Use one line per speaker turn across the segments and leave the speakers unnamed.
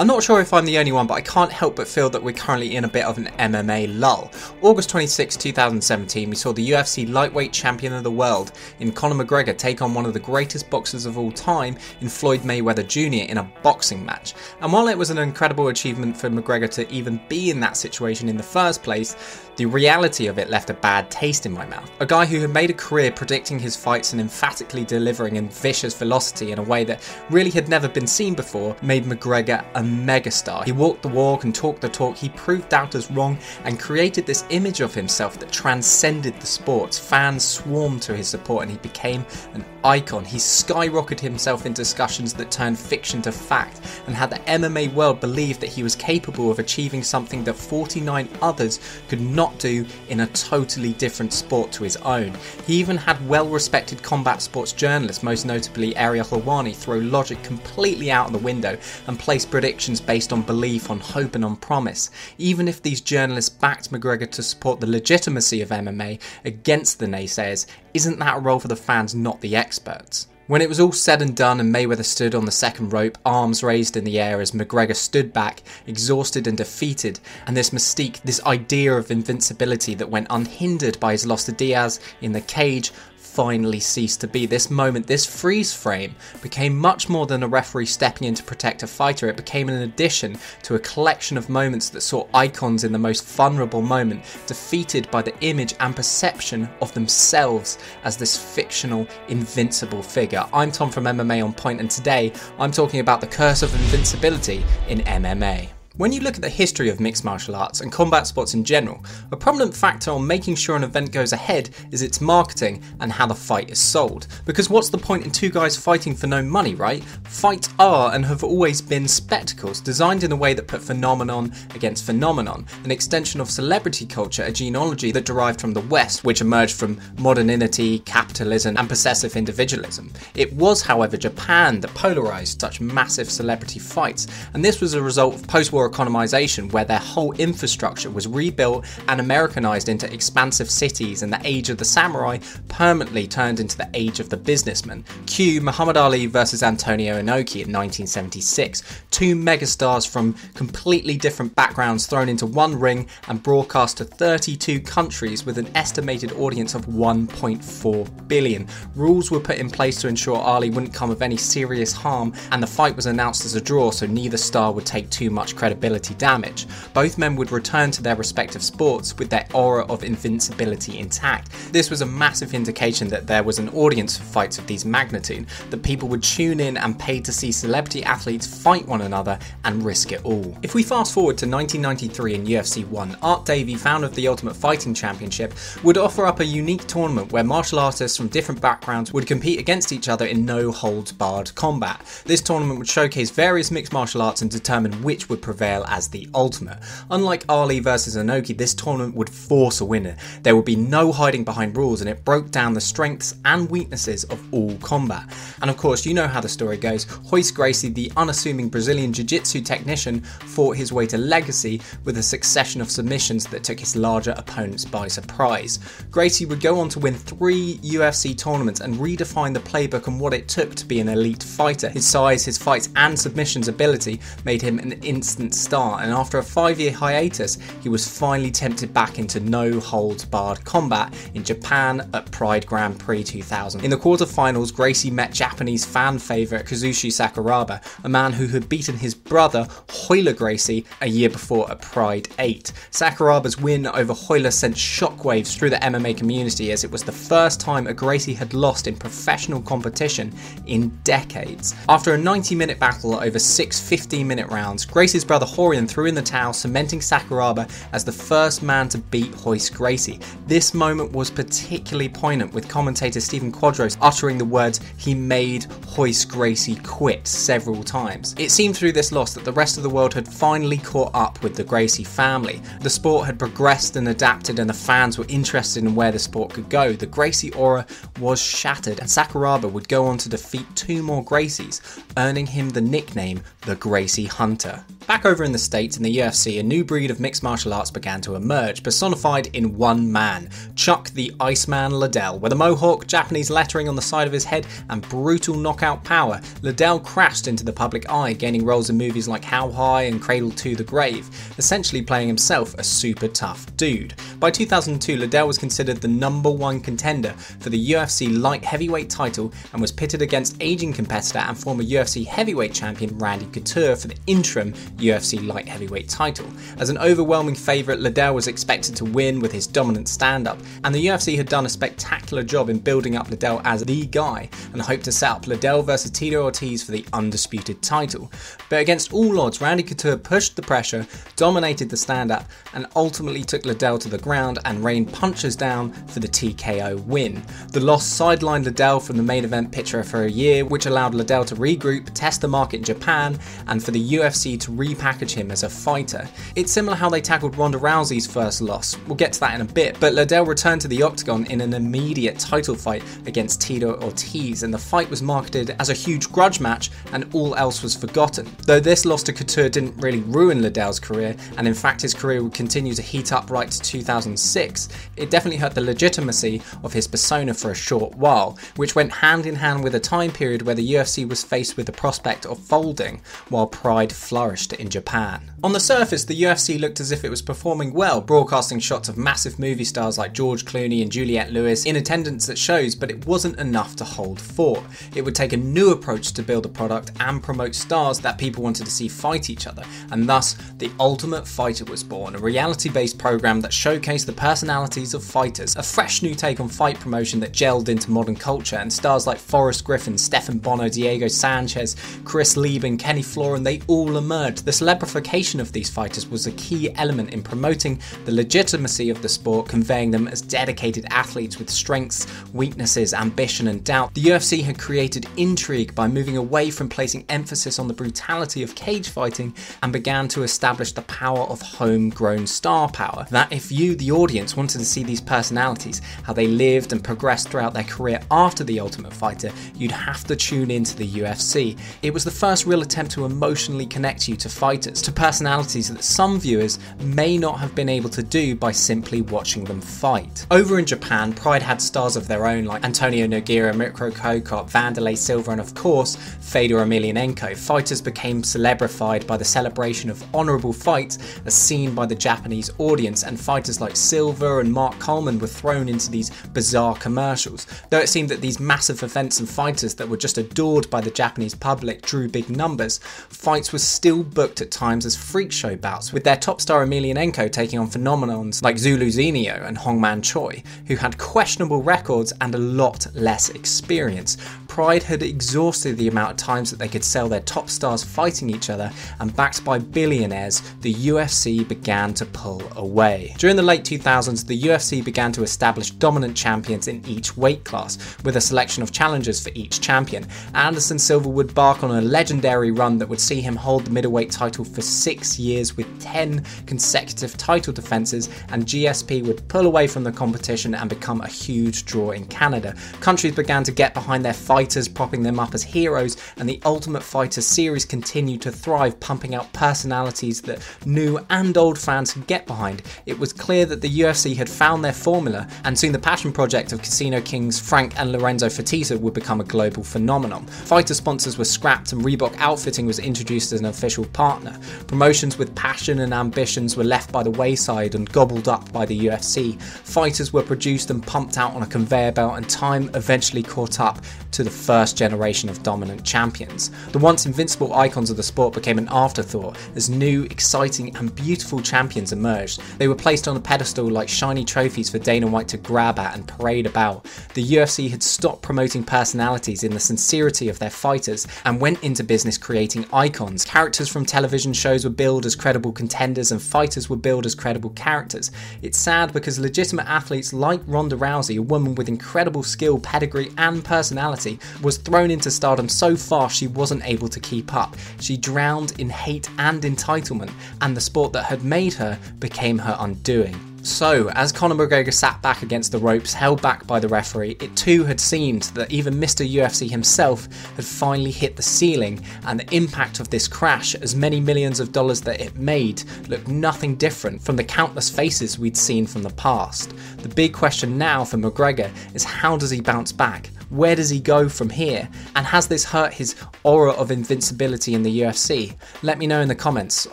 I'm not sure if I'm the only one, but I can't help but feel that we're currently in a bit of an MMA lull. August 26, 2017, we saw the UFC lightweight champion of the world in Conor McGregor take on one of the greatest boxers of all time in Floyd Mayweather Jr. in a boxing match. And while it was an incredible achievement for McGregor to even be in that situation in the first place, the reality of it left a bad taste in my mouth. A guy who had made a career predicting his fights and emphatically delivering in vicious velocity in a way that really had never been seen before made McGregor a megastar. He walked the walk and talked the talk, he proved doubters wrong and created this image of himself that transcended the sports. Fans swarmed to his support and he became an icon. He skyrocketed himself in discussions that turned fiction to fact and had the MMA world believe that he was capable of achieving something that 49 others could not do in a totally different sport to his own. He even had well respected combat sports journalists, most notably Ariel Helwani, throw logic completely out of the window and place predictions based on belief, on hope, and on promise. Even if these journalists backed McGregor to support the legitimacy of MMA against the naysayers, isn't that a role for the fans, not the experts? When it was all said and done and Mayweather stood on the second rope, arms raised in the air as McGregor stood back, exhausted and defeated, and this mystique, this idea of invincibility that went unhindered by his loss to Diaz in the cage, finally ceased to be. This moment, this freeze frame, became much more than a referee stepping in to protect a fighter. It became an addition to a collection of moments that saw icons in the most vulnerable moment defeated by the image and perception of themselves as this fictional, invincible figure. I'm Tom from MMA On Point, and today I'm talking about the curse of invincibility in MMA. When you look at the history of mixed martial arts and combat sports in general, a prominent factor on making sure an event goes ahead is its marketing and how the fight is sold. Because what's the point in two guys fighting for no money, right? Fights are and have always been spectacles designed in a way that put phenomenon against phenomenon, an extension of celebrity culture, a genealogy that derived from the West, which emerged from modernity, capitalism, and possessive individualism. It was, however, Japan that polarized such massive celebrity fights, and this was a result of post war economization, where their whole infrastructure was rebuilt and Americanized into expansive cities, and the age of the samurai permanently turned into the age of the businessman. Cue Muhammad Ali versus Antonio Inoki in 1976, two megastars from completely different backgrounds thrown into one ring and broadcast to 32 countries with an estimated audience of 1.4 billion. Rules were put in place to ensure Ali wouldn't come of any serious harm, and the fight was announced as a draw so neither star would take too much credibility credibility damage. Both men would return to their respective sports with their aura of invincibility intact. This was a massive indication that there was an audience for fights of these magnitude, that people would tune in and pay to see celebrity athletes fight one another and risk it all. If we fast forward to 1993 in UFC 1, Art Davie, founder of the Ultimate Fighting Championship, would offer up a unique tournament where martial artists from different backgrounds would compete against each other in no holds barred combat. This tournament would showcase various mixed martial arts and determine which would prevail prevail as the ultimate. Unlike Ali versus Inoki, this tournament would force a winner. There would be no hiding behind rules, and it broke down the strengths and weaknesses of all combat. And of course, you know how the story goes. Royce Gracie, the unassuming Brazilian Jiu Jitsu technician, fought his way to legacy with a succession of submissions that took his larger opponents by surprise. Gracie would go on to win three UFC tournaments and redefine the playbook and what it took to be an elite fighter. His size, his fights, and submissions ability made him an instant star, and after a five year hiatus, he was finally tempted back into no holds barred combat in Japan at Pride Grand Prix 2000. In the quarterfinals, Gracie met Japanese fan favourite Kazushi Sakuraba, a man who had beaten his brother Royler Gracie a year before at Pride 8. Sakuraba's win over Royler sent shockwaves through the MMA community as it was the first time a Gracie had lost in professional competition in decades. After a 90 minute battle over six 15 minute rounds, Gracie's brother Rorion threw in the towel, cementing Sakuraba as the first man to beat Royce Gracie. This moment was particularly poignant, with commentator Stephen Quadros uttering the words, he made Royce Gracie quit several times. It seemed through this loss that the rest of the world had finally caught up with the Gracie family. The sport had progressed and adapted, and the fans were interested in where the sport could go. The Gracie aura was shattered, and Sakuraba would go on to defeat two more Gracies, earning him the nickname the Gracie Hunter. Back over in the States in the UFC, a new breed of mixed martial arts began to emerge, personified in one man, Chuck the Iceman Liddell. With a mohawk, Japanese lettering on the side of his head, and brutal knockout power, Liddell crashed into the public eye, gaining roles in movies like How High and Cradle to the Grave, essentially playing himself a super tough dude. By 2002, Liddell was considered the number one contender for the UFC light heavyweight title and was pitted against aging competitor and former UFC heavyweight champion Randy Couture for the interim UFC light heavyweight title. As an overwhelming favourite, Liddell was expected to win with his dominant stand up, and the UFC had done a spectacular job in building up Liddell as the guy and hoped to set up Liddell versus Tito Ortiz for the undisputed title. But against all odds, Randy Couture pushed the pressure, dominated the stand up, and ultimately took Liddell to the ground and rained punches down for the TKO win. The loss sidelined Liddell from the main event picture for a year, which allowed Liddell to regroup, test the market in Japan, and for the UFC to repackage him as a fighter. It's similar how they tackled Ronda Rousey's first loss. We'll get to that in a bit, but Liddell returned to the octagon in an immediate title fight against Tito Ortiz, and the fight was marketed as a huge grudge match, and all else was forgotten. Though this loss to Couture didn't really ruin Liddell's career, and in fact his career would continue to heat up right to 2006, it definitely hurt the legitimacy of his persona for a short while, which went hand in hand with a time period where the UFC was faced with the prospect of folding, while Pride flourished in Japan. On the surface, the UFC looked as if it was performing well, broadcasting shots of massive movie stars like George Clooney and Juliette Lewis in attendance at shows, but it wasn't enough to hold fort. It would take a new approach to build a product and promote stars that people wanted to see fight each other, and thus The Ultimate Fighter was born, a reality based program that showcased the personalities of fighters, a fresh new take on fight promotion that gelled into modern culture, and stars like Forrest Griffin, Stephan Bonnar, Diego Sanchez, Chris Leben, Kenny Florian, they all emerged. The celebrification of these fighters was a key element in promoting the legitimacy of the sport, conveying them as dedicated athletes with strengths, weaknesses, ambition, and doubt. The UFC had created intrigue by moving away from placing emphasis on the brutality of cage fighting and began to establish the power of homegrown star power. That if you, the audience, wanted to see these personalities, how they lived and progressed throughout their career after The Ultimate Fighter, you'd have to tune into the UFC. It was the first real attempt to emotionally connect you to fighters, to personalities that some viewers may not have been able to do by simply watching them fight. Over in Japan, Pride had stars of their own like Antonio Nogueira, Mirko Cro Cop, Wanderlei Silva, and of course, Fedor Emelianenko. Fighters became celebrified by the celebration of honourable fights as seen by the Japanese audience, and fighters like Silva and Mark Coleman were thrown into these bizarre commercials. Though it seemed that these massive events and fighters that were just adored by the Japanese public drew big numbers, fights were still booked at times as freak show bouts, with their top star Emelianenko taking on phenomenons like Zuluzinho and Hongman Choi, who had questionable records and a lot less experience. Pride had exhausted the amount of times that they could sell their top stars fighting each other, and backed by billionaires, the UFC began to pull away. During the late 2000s, the UFC began to establish dominant champions in each weight class, with a selection of challengers for each champion. Anderson Silva would bark on a legendary run that would see him hold the middleweight title for six years with 10 consecutive title defences, and GSP would pull away from the competition and become a huge draw in Canada. Countries began to get behind their fighters, propping them up as heroes, and the Ultimate Fighter series continued to thrive, pumping out personalities that new and old fans could get behind. It was clear that the UFC had found their formula, and soon the passion project of Casino Kings Frank and Lorenzo Fertitta would become a global phenomenon. Fighter sponsors were scrapped, and Reebok Outfitting was introduced as an official partner. Promotions with passion and ambitions were left by the wayside and gobbled up by the UFC. Fighters were produced and pumped out on a conveyor belt, and time eventually caught up to the first generation of dominant champions. The once invincible icons of the sport became an afterthought as new, exciting, and beautiful champions emerged. They were placed on a pedestal like shiny trophies for Dana White to grab at and parade about. The UFC had stopped promoting personalities in the sincerity of their fighters and went into business creating icons. Characters from television shows were billed as credible contenders and fighters were billed as credible characters. It's sad because legitimate athletes like Ronda Rousey, a woman with incredible skill, pedigree, and personality, was thrown into stardom so fast she wasn't able to keep up. She drowned in hate and entitlement, and the sport that had made her became her undoing. So, as Conor McGregor sat back against the ropes, held back by the referee, it too had seemed that even Mr. UFC himself had finally hit the ceiling, and the impact of this crash, as many millions of dollars that it made, looked nothing different from the countless faces we'd seen from the past. The big question now for McGregor is how does he bounce back? Where does he go from here? And has this hurt his aura of invincibility in the UFC? Let me know in the comments.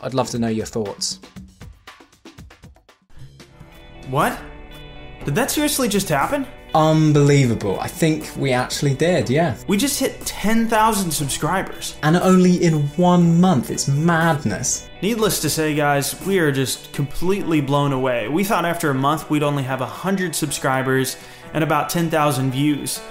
I'd love to know your thoughts.
What? Did that seriously just happen?
Unbelievable. I think we actually did, yeah.
We just hit 10,000 subscribers.
And only in one month. It's madness.
Needless to say, guys, we are just completely blown away. We thought after a month we'd only have 100 subscribers and about 10,000 views.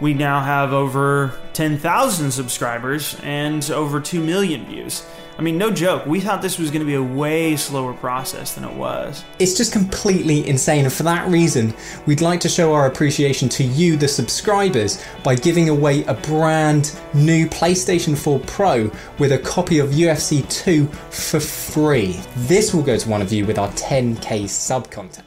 We now have over 10,000 subscribers and over 2 million views. I mean, no joke, we thought this was going to be a way slower process than it was.
It's just completely insane, and for that reason, we'd like to show our appreciation to you, the subscribers, by giving away a brand new PlayStation 4 Pro with a copy of UFC 2 for free. This will go to one of you with our 10k sub contest.